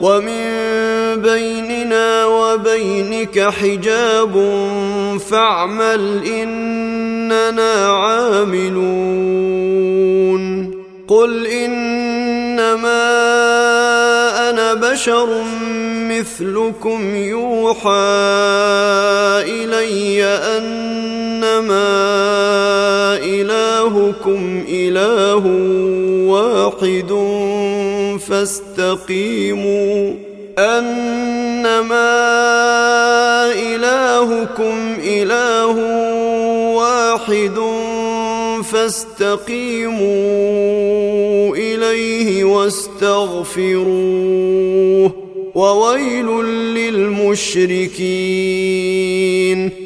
ومن بيننا وبينك حجاب فاعمل إننا عاملون. قل إنما أنا بشر مثلكم يوحى إلي أنما إلهكم إله واحد. فاستقيموا. أنما إلهكم إله واحد فاستقيموا إليه واستغفروه. وويل للمشركين.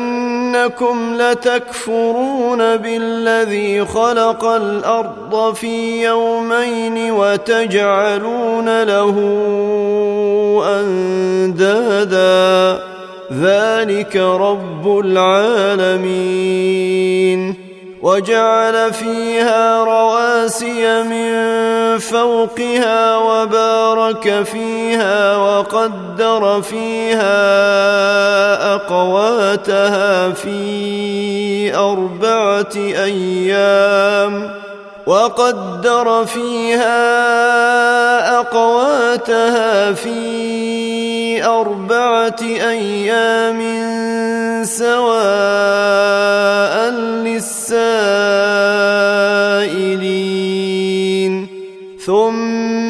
ائنكم لتكفرون بالذي خلق الأرض في يومين وتجعلون له أندادا. ذلك رب العالمين. وجعل فيها رواسي من فوقها وبارك فيها وقدر فيها أقواتها في أربعة أيام وقدر فيها أقواتها في أربعة أيام سواء للسائلين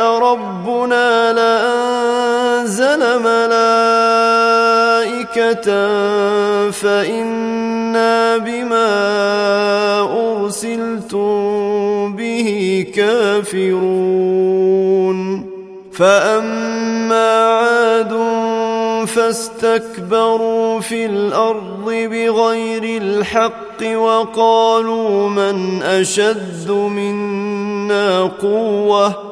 ربنا لانزل ملائكه فانا بما ارسلتم به كافرون فاما عاد فاستكبروا في الأرض بغير الحق وقالوا من اشد منا قوه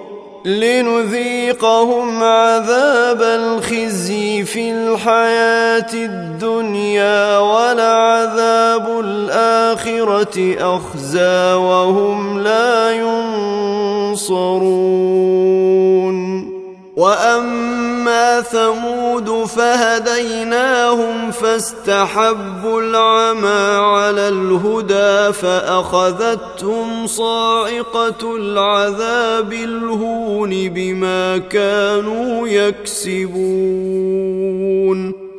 لنذيقهم عذاب الخزي في الحياة الدنيا ولعذاب الآخرة أخزى وهم لا ينصرون. وأما ثمود فهديناهم فاستحبوا العمى على الهدى فأخذتهم صاعقة العذاب الهون بما كانوا يكسبون.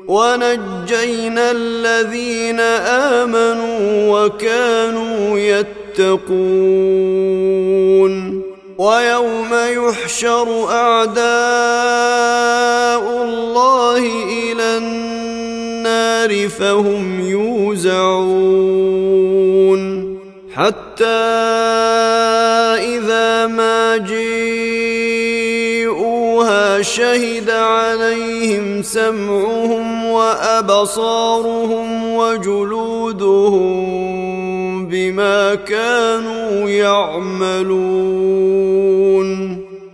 ونجينا الذين آمنوا وكانوا يتقون. ويوم يحشر أعداء الله إلى النار فهم يوزعون حتى إذا ما جيءوها شهد عليهم سمعهم وأبصارهم وجلودهم بما كانوا يعملون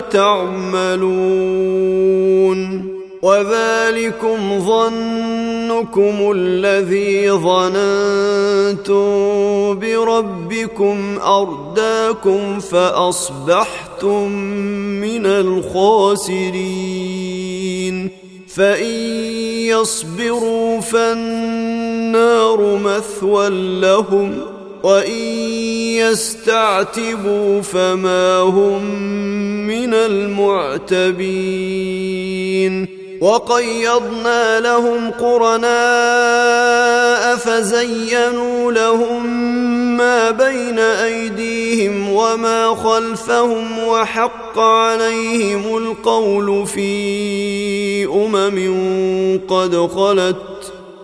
تعملون وذلكم ظنكم الذي ظننتم بربكم أرداكم فأصبحتم من الخاسرين فإن يصبروا فالنار مثوى لهم وإن يستعتبوا فما هم من المعتبين وقيضنا لهم قرناء فزينوا لهم ما بين أيديهم وما خلفهم وحق عليهم القول في أمم قد خلت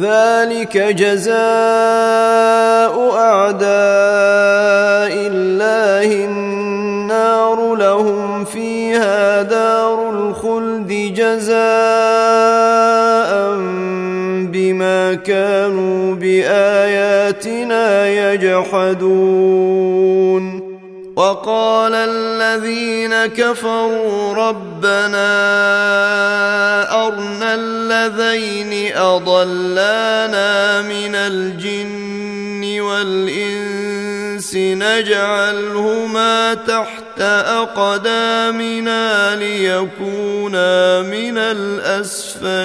ذلك جزاء أعداء الله. النار لهم فيها دار الخلد جزاء بما كانوا بآياتنا يجحدون. وقال الذين كفروا ربنا أرنا اللذين أضلانا من الجن والانس والإنس نجعلهما تحت أقدامنا ليكونا من الأسفلين.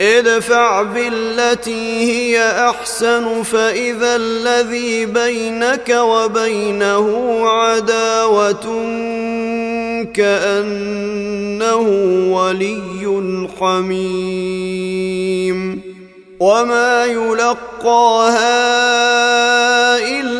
ادفع بالتي هي أحسن فإذا الذي بينك وبينه عداوة كأنه ولي حميم. وما يلقاها إلا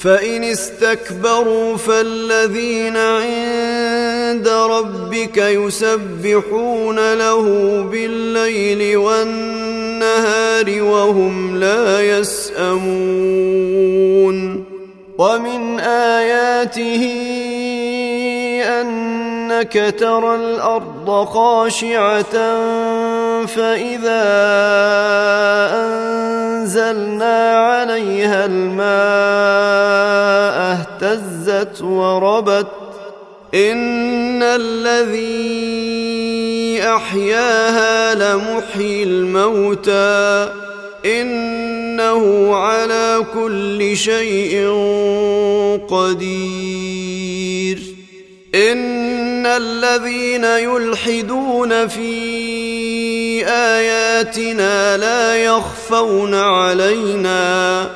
فإن استكبروا فالذين عند ربك يسبحون له بالليل والنهار وهم لا يسأمون ومن آياته أنك ترى الأرض خاشعة فإذا أنزلنا عليها الماء اهتزت وربت إن الذي أحياها لمحيي الموتى إنه على كل شيء قدير إن الذين يلحدون في آياتنا لا يخفون علينا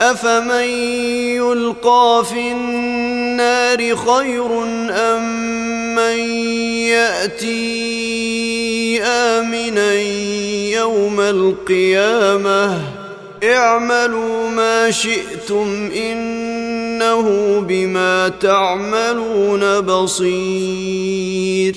أفمن يلقى في النار خير أم من يأتي آمنا يوم القيامة اعملوا ما شئتم إنه بما تعملون بصير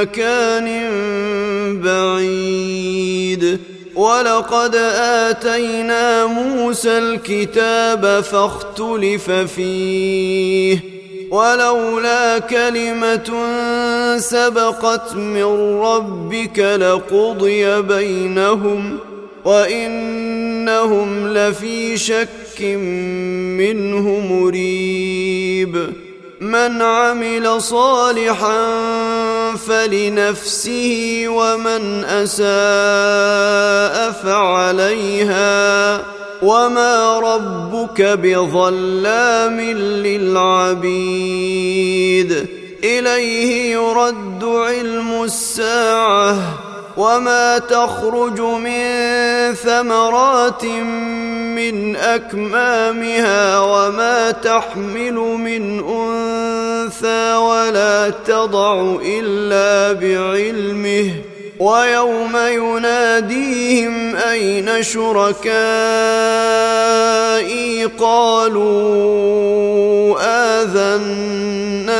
مكان بعيد. ولقد آتينا موسى الكتاب فاختلف فيه. ولولا كلمة سبقت من ربك لقضي بينهم وإنهم لفي شك منه مريب. من عمل صالحا فلنفسه ومن أساء فعليها وما ربك بظلام للعبيد إليه يرد علم الساعة وما تخرج من ثمرات من اكمامها وما تحمل من انثى ولا تضع الا بعلمه ويوم يناديهم اين شركائي قالوا اذناك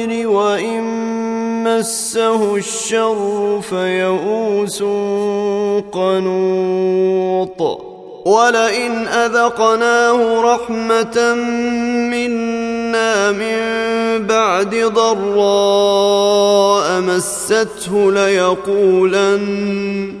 مسه الشر فيئوس قنوط. ولئن أذقناه رحمة منا من بعد ضراء مسته ليقولن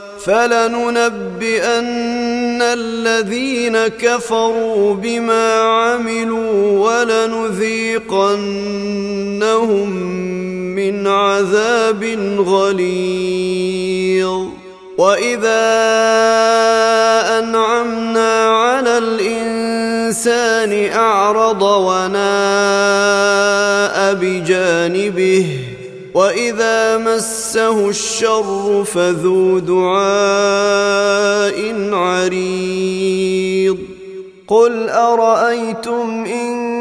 فلننبئن الذين كفروا بما عملوا ولنذيقنهم من عذاب غليظ. وإذا أنعمنا على الإنسان أعرض وناء بجانبه واذا مسه الشر فذو دعاء عريض قل ارايتم ان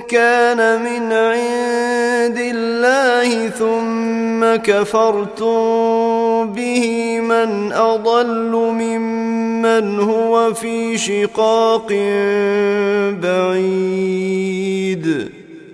كان من عند الله ثم كفرتم به من اضل ممن هو في شقاق بعيد